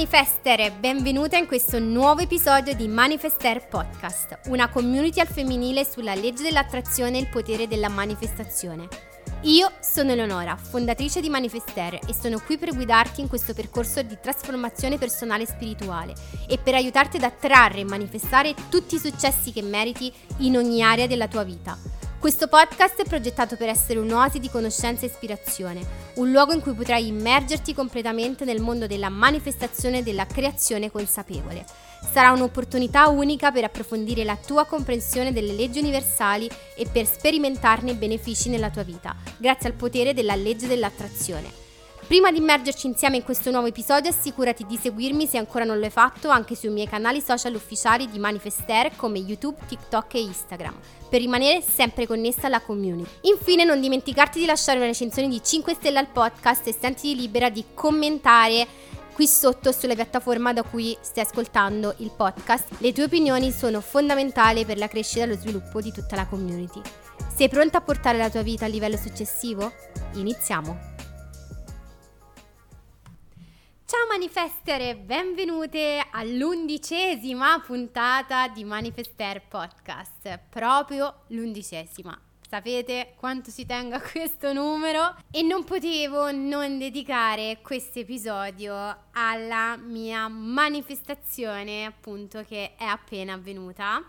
Manifester, benvenuta in questo nuovo episodio di Manifester Podcast, una community al femminile sulla legge dell'attrazione e il potere della manifestazione. Io sono Eleonora, fondatrice di Manifester e sono qui per guidarti in questo percorso di trasformazione personale e spirituale e per aiutarti ad attrarre e manifestare tutti i successi che meriti in ogni area della tua vita. Questo podcast è progettato per essere un'oasi di conoscenza e ispirazione, un luogo in cui potrai immergerti completamente nel mondo della manifestazione e della creazione consapevole. Sarà un'opportunità unica per approfondire la tua comprensione delle leggi universali e per sperimentarne i benefici nella tua vita, grazie al potere della legge dell'attrazione. Prima di immergerci insieme in questo nuovo episodio, assicurati di seguirmi se ancora non lo hai fatto anche sui miei canali social ufficiali di Manifester come YouTube, TikTok e Instagram, per rimanere sempre connessa alla community. Infine, non dimenticarti di lasciare una recensione di 5 stelle al podcast e sentiti libera di commentare qui sotto sulla piattaforma da cui stai ascoltando il podcast. Le tue opinioni sono fondamentali per la crescita e lo sviluppo di tutta la community. Sei pronta a portare la tua vita al livello successivo? Iniziamo! Ciao manifestere, benvenute all'undicesima puntata di Manifester Podcast, proprio l'undicesima. Sapete quanto ci tengo a questo numero? E non potevo non dedicare questo episodio alla mia manifestazione, appunto, che è appena avvenuta.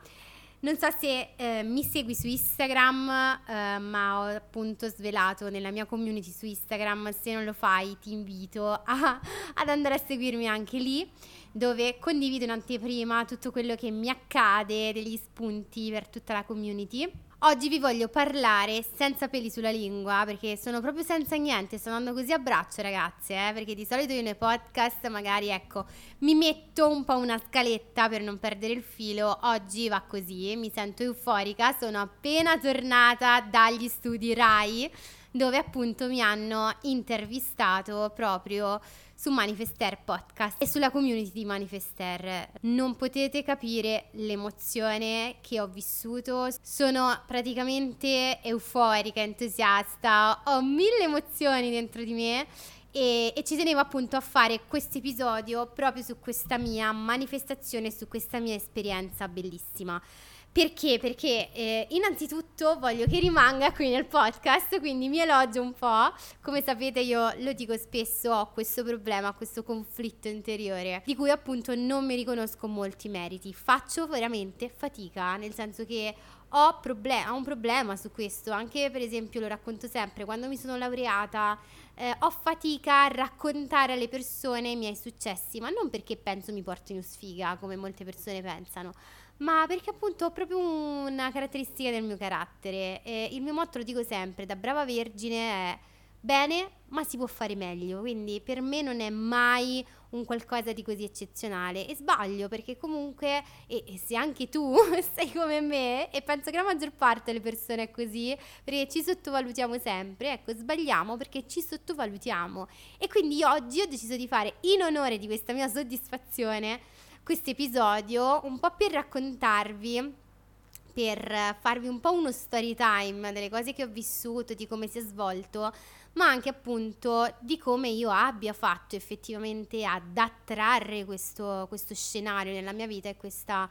Non so se eh, mi segui su Instagram, eh, ma ho appunto svelato nella mia community su Instagram. Se non lo fai, ti invito a, ad andare a seguirmi anche lì, dove condivido in anteprima tutto quello che mi accade, degli spunti per tutta la community. Oggi vi voglio parlare senza peli sulla lingua perché sono proprio senza niente, sto andando così a braccio ragazze, eh, perché di solito io nei podcast magari ecco mi metto un po' una scaletta per non perdere il filo, oggi va così, mi sento euforica, sono appena tornata dagli studi RAI dove appunto mi hanno intervistato proprio su Manifester Podcast e sulla community di Manifester. Non potete capire l'emozione che ho vissuto. Sono praticamente euforica, entusiasta, ho mille emozioni dentro di me. E, e, ci tenevo appunto a fare questo episodio proprio su questa mia manifestazione, su questa mia esperienza bellissima. Perché? Perché eh, innanzitutto voglio che rimanga qui nel podcast, quindi mi elogio un po'. Come sapete io lo dico spesso, ho questo problema, questo conflitto interiore, di cui appunto non mi riconosco molti meriti. Faccio veramente fatica, nel senso che ho, problem- ho un problema su questo, anche per esempio lo racconto sempre, quando mi sono laureata eh, ho fatica a raccontare alle persone i miei successi, ma non perché penso mi portino sfiga, come molte persone pensano ma perché appunto ho proprio una caratteristica del mio carattere. E il mio motto lo dico sempre, da brava vergine è bene, ma si può fare meglio. Quindi per me non è mai un qualcosa di così eccezionale. E sbaglio perché comunque, e, e se anche tu sei come me, e penso che la maggior parte delle persone è così, perché ci sottovalutiamo sempre, ecco, sbagliamo perché ci sottovalutiamo. E quindi oggi ho deciso di fare in onore di questa mia soddisfazione questo episodio un po' per raccontarvi per farvi un po' uno story time delle cose che ho vissuto, di come si è svolto, ma anche appunto di come io abbia fatto effettivamente ad attrarre questo, questo scenario nella mia vita e questa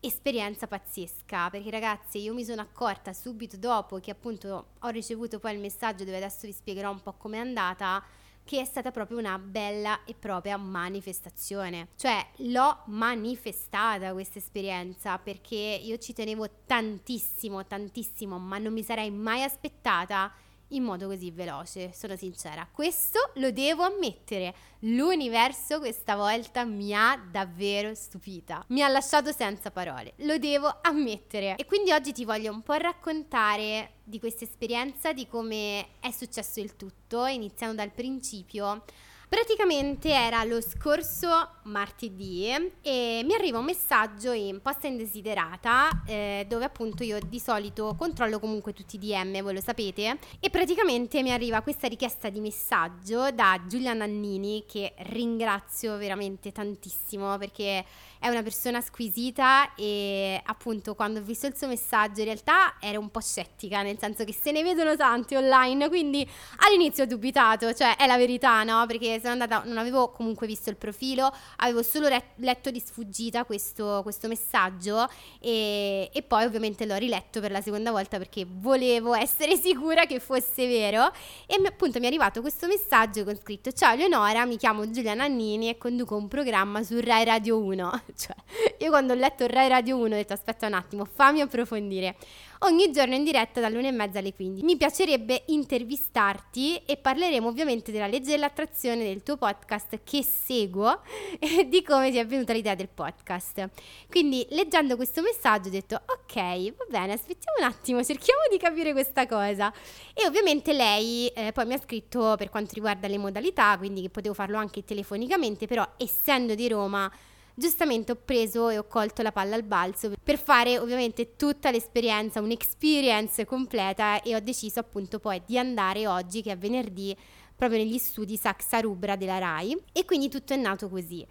esperienza pazzesca. Perché ragazzi, io mi sono accorta subito dopo che appunto ho ricevuto poi il messaggio dove adesso vi spiegherò un po' com'è andata che è stata proprio una bella e propria manifestazione. Cioè l'ho manifestata questa esperienza perché io ci tenevo tantissimo, tantissimo, ma non mi sarei mai aspettata in modo così veloce, sono sincera. Questo lo devo ammettere. L'universo questa volta mi ha davvero stupita. Mi ha lasciato senza parole. Lo devo ammettere. E quindi oggi ti voglio un po' raccontare di questa esperienza, di come è successo il tutto, iniziando dal principio Praticamente era lo scorso martedì e mi arriva un messaggio in posta indesiderata eh, dove appunto io di solito controllo comunque tutti i DM, voi lo sapete, e praticamente mi arriva questa richiesta di messaggio da Giulia Nannini che ringrazio veramente tantissimo perché è una persona squisita e appunto quando ho visto il suo messaggio in realtà ero un po' scettica, nel senso che se ne vedono tanti online, quindi all'inizio ho dubitato, cioè è la verità, no? Perché sono andata, non avevo comunque visto il profilo, avevo solo re- letto di sfuggita questo, questo messaggio e, e poi ovviamente l'ho riletto per la seconda volta perché volevo essere sicura che fosse vero e appunto mi è arrivato questo messaggio con scritto ciao Leonora, mi chiamo Giulia Nannini e conduco un programma su Rai Radio 1 cioè, io quando ho letto Rai Radio 1 ho detto aspetta un attimo, fammi approfondire. Ogni giorno in diretta dall'1 e mezza alle 15. Mi piacerebbe intervistarti e parleremo ovviamente della legge dell'attrazione del tuo podcast che seguo e di come ti è venuta l'idea del podcast. Quindi leggendo questo messaggio ho detto ok, va bene, aspettiamo un attimo, cerchiamo di capire questa cosa. E ovviamente lei eh, poi mi ha scritto per quanto riguarda le modalità, quindi che potevo farlo anche telefonicamente, però essendo di Roma giustamente ho preso e ho colto la palla al balzo per fare ovviamente tutta l'esperienza, un'experience completa e ho deciso appunto poi di andare oggi che è venerdì proprio negli studi Saxa Rubra della RAI e quindi tutto è nato così.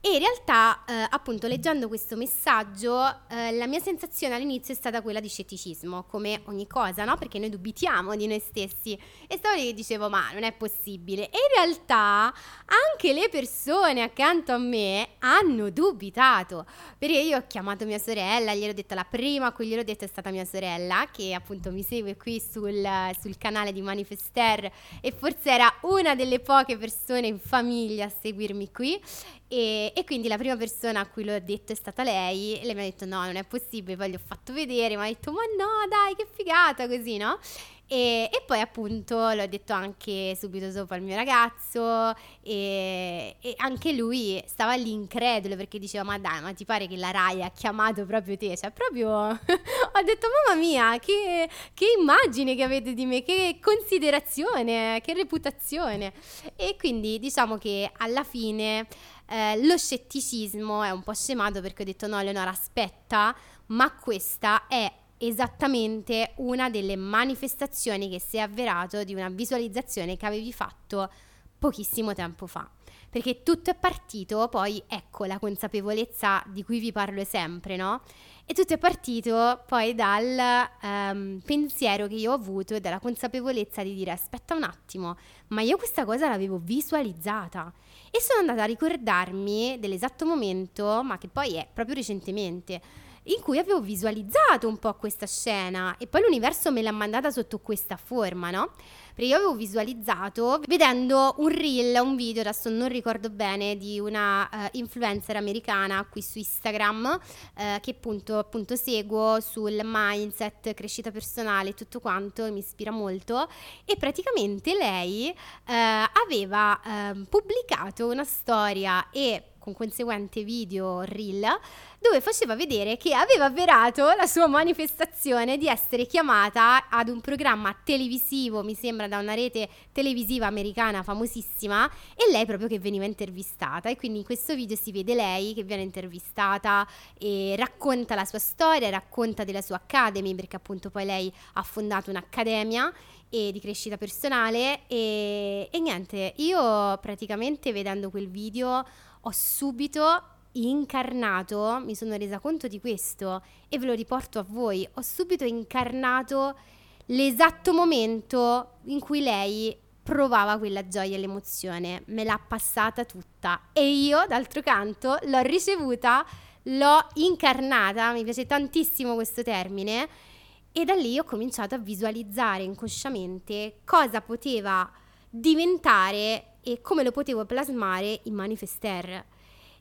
E in realtà, eh, appunto, leggendo questo messaggio, eh, la mia sensazione all'inizio è stata quella di scetticismo, come ogni cosa, no? Perché noi dubitiamo di noi stessi. E stavo lì che dicevo, ma non è possibile. E in realtà anche le persone accanto a me hanno dubitato. Perché io ho chiamato mia sorella, gliel'ho detto, la prima a cui gliel'ho detto è stata mia sorella, che appunto mi segue qui sul, sul canale di Manifester e forse era una delle poche persone in famiglia a seguirmi qui. E, e, quindi la prima persona a cui l'ho detto è stata lei. E lei mi ha detto: No, non è possibile. Poi gli ho fatto vedere. Mi ha detto: Ma no, dai, che figata, così, no? E, e, poi appunto l'ho detto anche subito dopo al mio ragazzo e, e, anche lui stava lì incredulo perché diceva ma dai ma ti pare che la Rai ha chiamato proprio te? Cioè proprio ho detto mamma mia che, che immagine che avete di me, che considerazione, che reputazione e quindi diciamo che alla fine eh, lo scetticismo è un po' scemato perché ho detto no Leonora aspetta ma questa è esattamente una delle manifestazioni che si è avverato di una visualizzazione che avevi fatto pochissimo tempo fa. Perché tutto è partito, poi ecco la consapevolezza di cui vi parlo sempre, no? E tutto è partito poi dal um, pensiero che io ho avuto e dalla consapevolezza di dire aspetta un attimo, ma io questa cosa l'avevo visualizzata e sono andata a ricordarmi dell'esatto momento, ma che poi è proprio recentemente, in cui avevo visualizzato un po' questa scena e poi l'universo me l'ha mandata sotto questa forma, no? Perché io avevo visualizzato vedendo un reel, un video, adesso non ricordo bene, di una uh, influencer americana qui su Instagram uh, che appunto, appunto seguo sul mindset, crescita personale, tutto quanto, mi ispira molto e praticamente lei uh, aveva ehm, pubblicato una storia e con conseguente video reel dove faceva vedere che aveva avverato la sua manifestazione di essere chiamata ad un programma televisivo, mi sembra da una rete televisiva americana famosissima, e lei proprio che veniva intervistata. E quindi in questo video si vede lei che viene intervistata e racconta la sua storia, racconta della sua academy, perché appunto poi lei ha fondato un'accademia e di crescita personale e, e niente, io praticamente vedendo quel video ho subito incarnato, mi sono resa conto di questo e ve lo riporto a voi, ho subito incarnato l'esatto momento in cui lei provava quella gioia e l'emozione, me l'ha passata tutta e io d'altro canto l'ho ricevuta, l'ho incarnata, mi piace tantissimo questo termine e da lì ho cominciato a visualizzare inconsciamente cosa poteva diventare e come lo potevo plasmare in Manifester.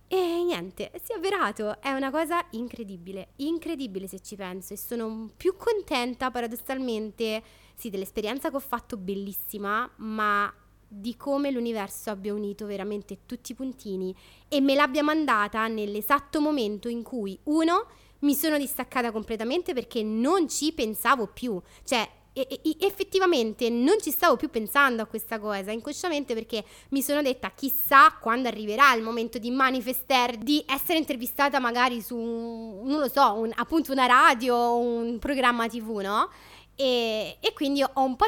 E niente, si è avverato, è una cosa incredibile, incredibile se ci penso e sono più contenta paradossalmente, sì, dell'esperienza che ho fatto bellissima, ma di come l'universo abbia unito veramente tutti i puntini e me l'abbia mandata nell'esatto momento in cui uno mi sono distaccata completamente perché non ci pensavo più, cioè e, e, effettivamente non ci stavo più pensando a questa cosa inconsciamente perché mi sono detta chissà quando arriverà il momento di manifestare, di essere intervistata magari su, non lo so, un, appunto una radio o un programma tv, no? E, e quindi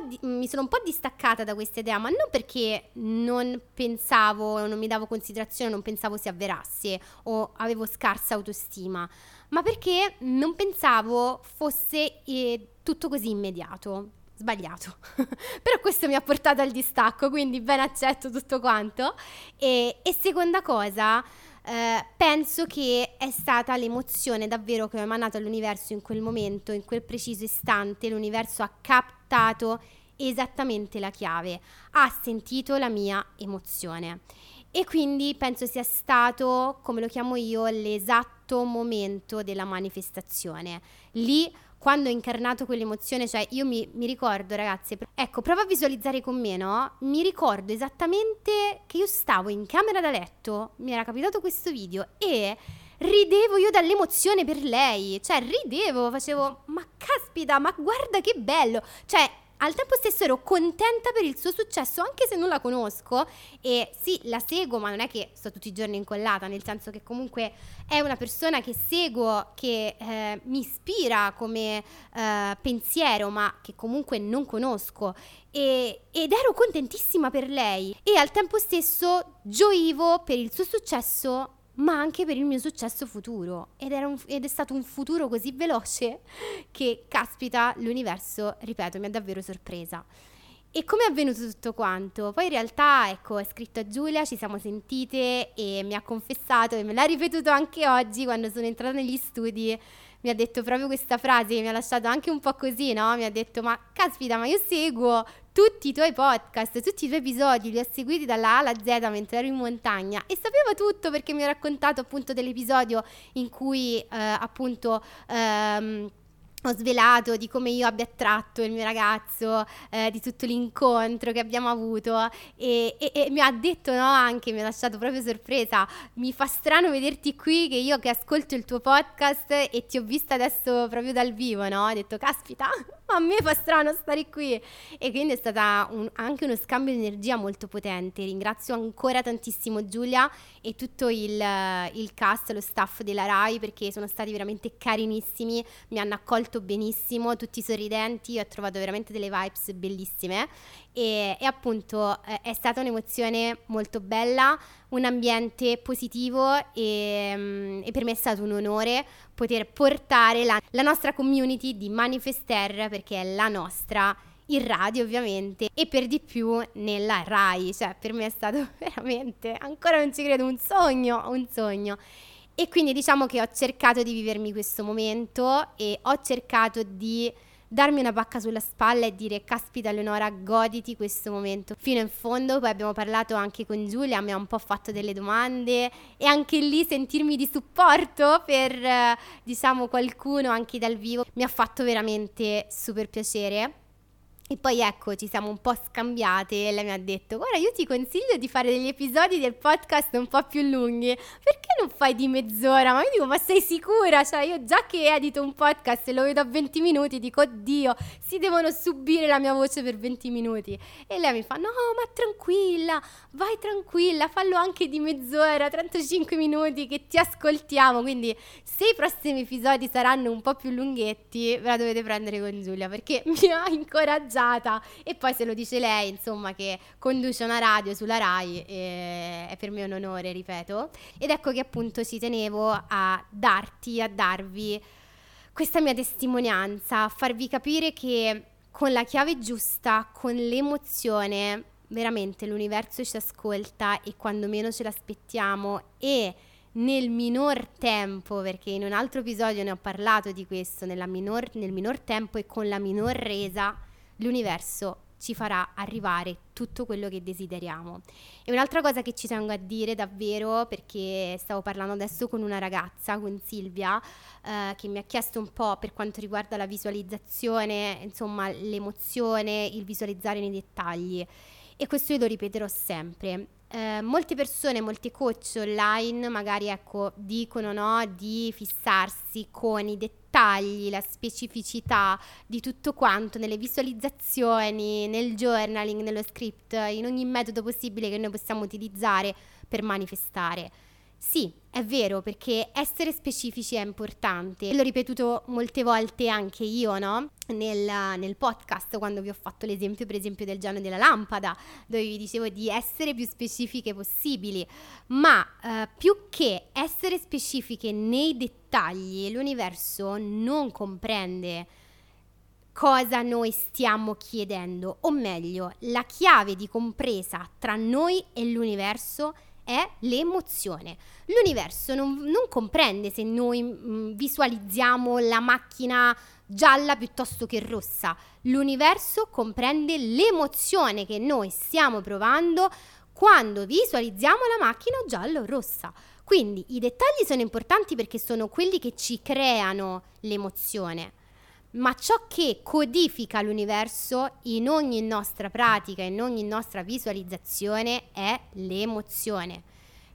di, mi sono un po' distaccata da questa idea, ma non perché non pensavo, non mi davo considerazione, non pensavo si avverasse o avevo scarsa autostima, ma perché non pensavo fosse eh, tutto così immediato. Sbagliato, però questo mi ha portato al distacco, quindi ben accetto tutto quanto. E, e seconda cosa, eh, penso che è stata l'emozione davvero che ho emanato all'universo in quel momento, in quel preciso istante, l'universo ha captato esattamente la chiave, ha sentito la mia emozione. E quindi penso sia stato, come lo chiamo io, l'esatto momento della manifestazione. Lì quando ho incarnato quell'emozione, cioè io mi, mi, ricordo ragazzi, ecco, prova a visualizzare con me, no? Mi ricordo esattamente che io stavo in camera da letto, mi era capitato questo video e ridevo io dall'emozione per lei, cioè ridevo, facevo, ma caspita, ma guarda che bello, cioè al tempo stesso ero contenta per il suo successo, anche se non la conosco. E sì, la seguo, ma non è che sto tutti i giorni incollata, nel senso che comunque è una persona che seguo, che eh, mi ispira come eh, pensiero, ma che comunque non conosco. E, ed ero contentissima per lei. E al tempo stesso gioivo per il suo successo ma anche per il mio successo futuro. Ed, un, ed, è stato un futuro così veloce che, caspita, l'universo, ripeto, mi ha davvero sorpresa. E come è avvenuto tutto quanto? Poi in realtà, ecco, è scritto a Giulia, ci siamo sentite e mi ha confessato e me l'ha ripetuto anche oggi quando sono entrata negli studi mi ha detto proprio questa frase che mi ha lasciato anche un po' così, no? Mi ha detto, ma caspita, ma io seguo tutti i tuoi podcast, tutti i tuoi episodi, li ho seguiti dalla A alla Z mentre ero in montagna e sapeva tutto perché mi ha raccontato appunto dell'episodio in cui eh, appunto... Ehm, ho svelato di come io abbia attratto il mio ragazzo, eh, di tutto l'incontro che abbiamo avuto e, e, e, mi ha detto no anche, mi ha lasciato proprio sorpresa, mi fa strano vederti qui che io che ascolto il tuo podcast e ti ho vista adesso proprio dal vivo, no? Ha detto caspita, a me fa strano stare qui. E quindi è stata un, anche uno scambio di energia molto potente, ringrazio ancora tantissimo Giulia e tutto il, il cast, lo staff della RAI perché sono stati veramente carinissimi, mi hanno accolto benissimo, tutti sorridenti, ho trovato veramente delle vibes bellissime e, e appunto eh, è stata un'emozione molto bella, un ambiente positivo e, um, e, per me è stato un onore poter portare la, la nostra community di Manifester perché è la nostra in radio ovviamente e per di più nella RAI, cioè per me è stato veramente, ancora non ci credo, un sogno, un sogno. E quindi diciamo che ho cercato di vivermi questo momento e ho cercato di darmi una pacca sulla spalla e dire caspita Leonora goditi questo momento. Fino in fondo poi abbiamo parlato anche con Giulia mi ha un po' fatto delle domande e anche lì sentirmi di supporto per diciamo qualcuno anche dal vivo mi ha fatto veramente super piacere e poi ecco, ci siamo un po' scambiate e lei mi ha detto, guarda, io ti consiglio di fare degli episodi del podcast un po' più lunghi, perché non fai di mezz'ora? Ma io dico, ma sei sicura? Cioè, io già che edito un podcast e lo vedo a 20 minuti, dico, oddio, si devono subire la mia voce per 20 minuti. E lei mi fa, no, ma tranquilla, vai tranquilla, fallo anche di mezz'ora, 35 minuti che ti ascoltiamo. Quindi, se i prossimi episodi saranno un po' più lunghetti, ve la dovete prendere con Giulia, perché mi ha incoraggiato sposata e poi se lo dice lei, insomma, che conduce una radio sulla RAI, eh, è per me un onore, ripeto. Ed ecco che appunto ci tenevo a darti, a darvi questa mia testimonianza, a farvi capire che con la chiave giusta, con l'emozione, veramente l'universo ci ascolta e quando meno ce l'aspettiamo e nel minor tempo, perché in un altro episodio ne ho parlato di questo, minor, nel minor tempo e con la minor resa, l'universo ci farà arrivare tutto quello che desideriamo. E un'altra cosa che ci tengo a dire davvero, perché stavo parlando adesso con una ragazza, con Silvia, eh, che mi ha chiesto un po' per quanto riguarda la visualizzazione, insomma l'emozione, il visualizzare nei dettagli. E questo io lo ripeterò sempre. Eh, molte persone, molti coach online magari ecco, dicono no, di fissarsi con i dettagli, la specificità di tutto quanto nelle visualizzazioni, nel journaling, nello script, in ogni metodo possibile che noi possiamo utilizzare per manifestare. Sì, è vero, perché essere specifici è importante. L'ho ripetuto molte volte anche io, no? Nel, nel, podcast, quando vi ho fatto l'esempio, per esempio, del giallo della lampada, dove vi dicevo di essere più specifiche possibili. Ma eh, più che essere specifiche nei dettagli, l'universo non comprende cosa noi stiamo chiedendo, o meglio, la chiave di compresa tra noi e l'universo è l'emozione. L'universo non, non comprende se noi mh, mm, visualizziamo la macchina gialla piuttosto che rossa. L'universo comprende l'emozione che noi stiamo provando quando visualizziamo la macchina gialla o rossa. Quindi i dettagli sono importanti perché sono quelli che ci creano l'emozione ma ciò che codifica l'universo in ogni nostra pratica, in ogni nostra visualizzazione è l'emozione.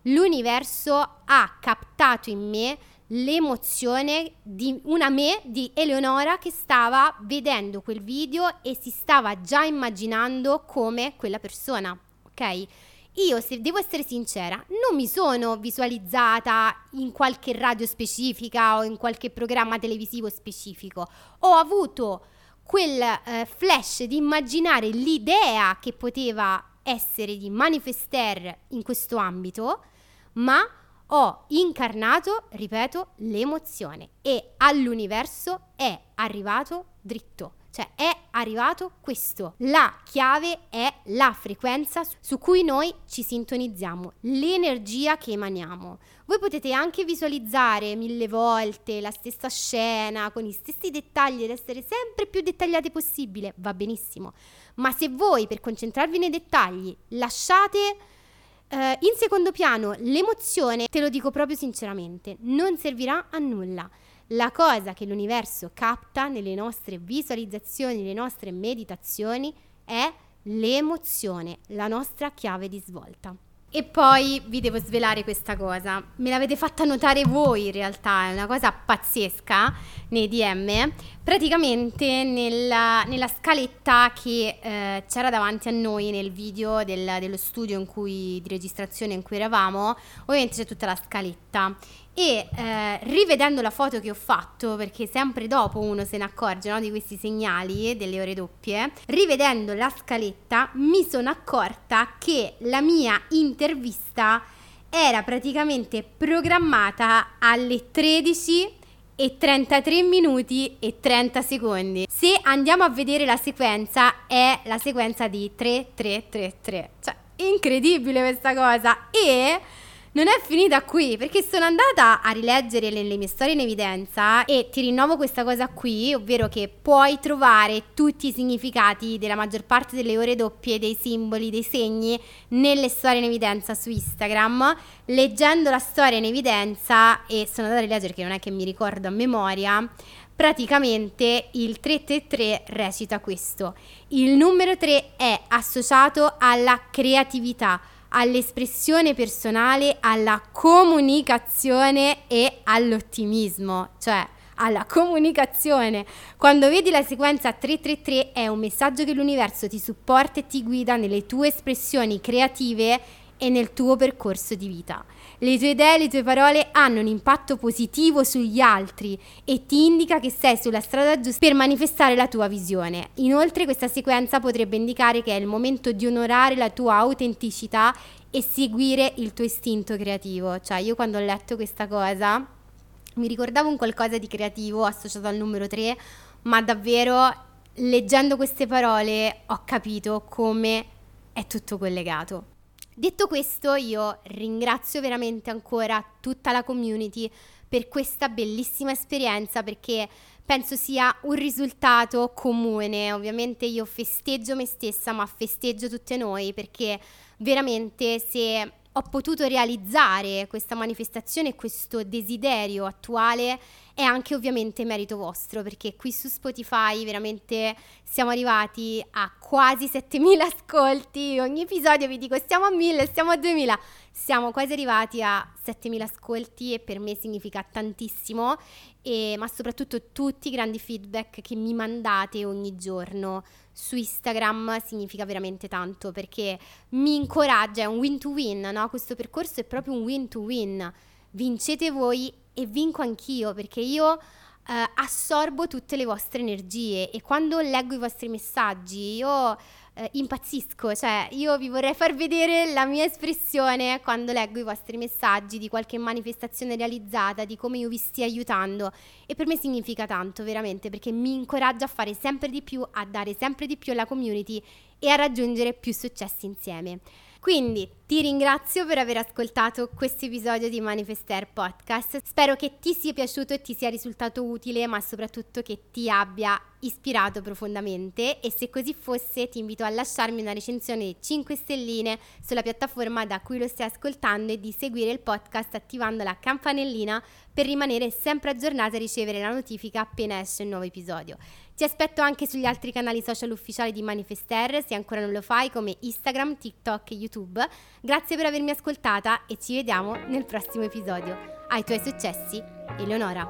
L'universo ha captato in me l'emozione di una me di Eleonora che stava vedendo quel video e si stava già immaginando come quella persona, ok? Io, se devo essere sincera, non mi sono visualizzata in qualche radio specifica o in qualche programma televisivo specifico. Ho avuto quel eh, flash di immaginare l'idea che poteva essere di manifester in questo ambito, ma ho incarnato, ripeto, l'emozione e all'universo è arrivato dritto. Cioè è arrivato questo. La chiave è la frequenza su cui noi ci sintonizziamo, l'energia che emaniamo. Voi potete anche visualizzare mille volte la stessa scena con gli stessi dettagli ed essere sempre più dettagliati possibile, va benissimo. Ma se voi per concentrarvi nei dettagli lasciate Uh, in secondo piano, l'emozione, te lo dico proprio sinceramente, non servirà a nulla. La cosa che l'universo capta nelle nostre visualizzazioni, nelle nostre meditazioni, è l'emozione, la nostra chiave di svolta. E poi vi devo svelare questa cosa, me l'avete fatta notare voi in realtà, è una cosa pazzesca nei DM. Praticamente nella, nella scaletta che eh, c'era davanti a noi nel video del, dello studio cui, di registrazione in cui eravamo, ovviamente c'è tutta la scaletta e eh, rivedendo la foto che ho fatto, perché sempre dopo uno se ne accorge no, di questi segnali delle ore doppie, rivedendo la scaletta mi sono accorta che la mia intervista era praticamente programmata alle 13 e 33 minuti e 30 secondi. Se andiamo a vedere la sequenza è la sequenza di 3333. Cioè, incredibile questa cosa e non è finita qui perché sono andata a rileggere le, le, mie storie in evidenza e ti rinnovo questa cosa qui, ovvero che puoi trovare tutti i significati della maggior parte delle ore doppie, dei simboli, dei segni nelle storie in evidenza su Instagram. Leggendo la storia in evidenza e sono andata a rileggere perché non è che mi ricordo a memoria, praticamente il 333 recita questo. Il numero 3 è associato alla creatività all'espressione personale, alla comunicazione e all'ottimismo, cioè alla comunicazione. Quando vedi la sequenza 333 è un messaggio che l'universo ti supporta e ti guida nelle tue espressioni creative e nel tuo percorso di vita. Le tue idee, le tue parole hanno un impatto positivo sugli altri e ti indica che sei sulla strada giusta per manifestare la tua visione. Inoltre questa sequenza potrebbe indicare che è il momento di onorare la tua autenticità e seguire il tuo istinto creativo. Cioè io quando ho letto questa cosa mi ricordavo un qualcosa di creativo associato al numero 3, ma davvero leggendo queste parole ho capito come è tutto collegato. Detto questo, io ringrazio veramente ancora tutta la community per questa bellissima esperienza perché penso sia un risultato comune. Ovviamente io festeggio me stessa, ma festeggio tutte noi perché veramente se ho potuto realizzare questa manifestazione e questo desiderio attuale è anche ovviamente merito vostro perché qui su Spotify veramente siamo arrivati a quasi 7000 ascolti. Ogni episodio vi dico stiamo a 1000, stiamo a 2000. Siamo quasi arrivati a 7000 ascolti e per me significa tantissimo, e, ma soprattutto tutti i grandi feedback che mi mandate ogni giorno su Instagram significa veramente tanto perché mi incoraggia, è un win to win, no? Questo percorso è proprio un win to win. Vincete voi e vinco anch'io perché io eh, assorbo tutte le vostre energie e quando leggo i vostri messaggi io eh, impazzisco, cioè io vi vorrei far vedere la mia espressione quando leggo i vostri messaggi di qualche manifestazione realizzata, di come io vi stia aiutando e per me significa tanto veramente perché mi incoraggia a fare sempre di più, a dare sempre di più alla community e a raggiungere più successi insieme. Quindi ti ringrazio per aver ascoltato questo episodio di Manifester Podcast. Spero che ti sia piaciuto e ti sia risultato utile, ma soprattutto che ti abbia ispirato profondamente e se così fosse ti invito a lasciarmi una recensione di 5 stelline sulla piattaforma da cui lo stai ascoltando e di seguire il podcast attivando la campanellina per rimanere sempre aggiornata e ricevere la notifica appena esce un nuovo episodio. Ti aspetto anche sugli altri canali social ufficiali di Manifester, se ancora non lo fai, come Instagram, TikTok e YouTube. Grazie per avermi ascoltata e ci vediamo nel prossimo episodio. Ai tuoi successi, Eleonora.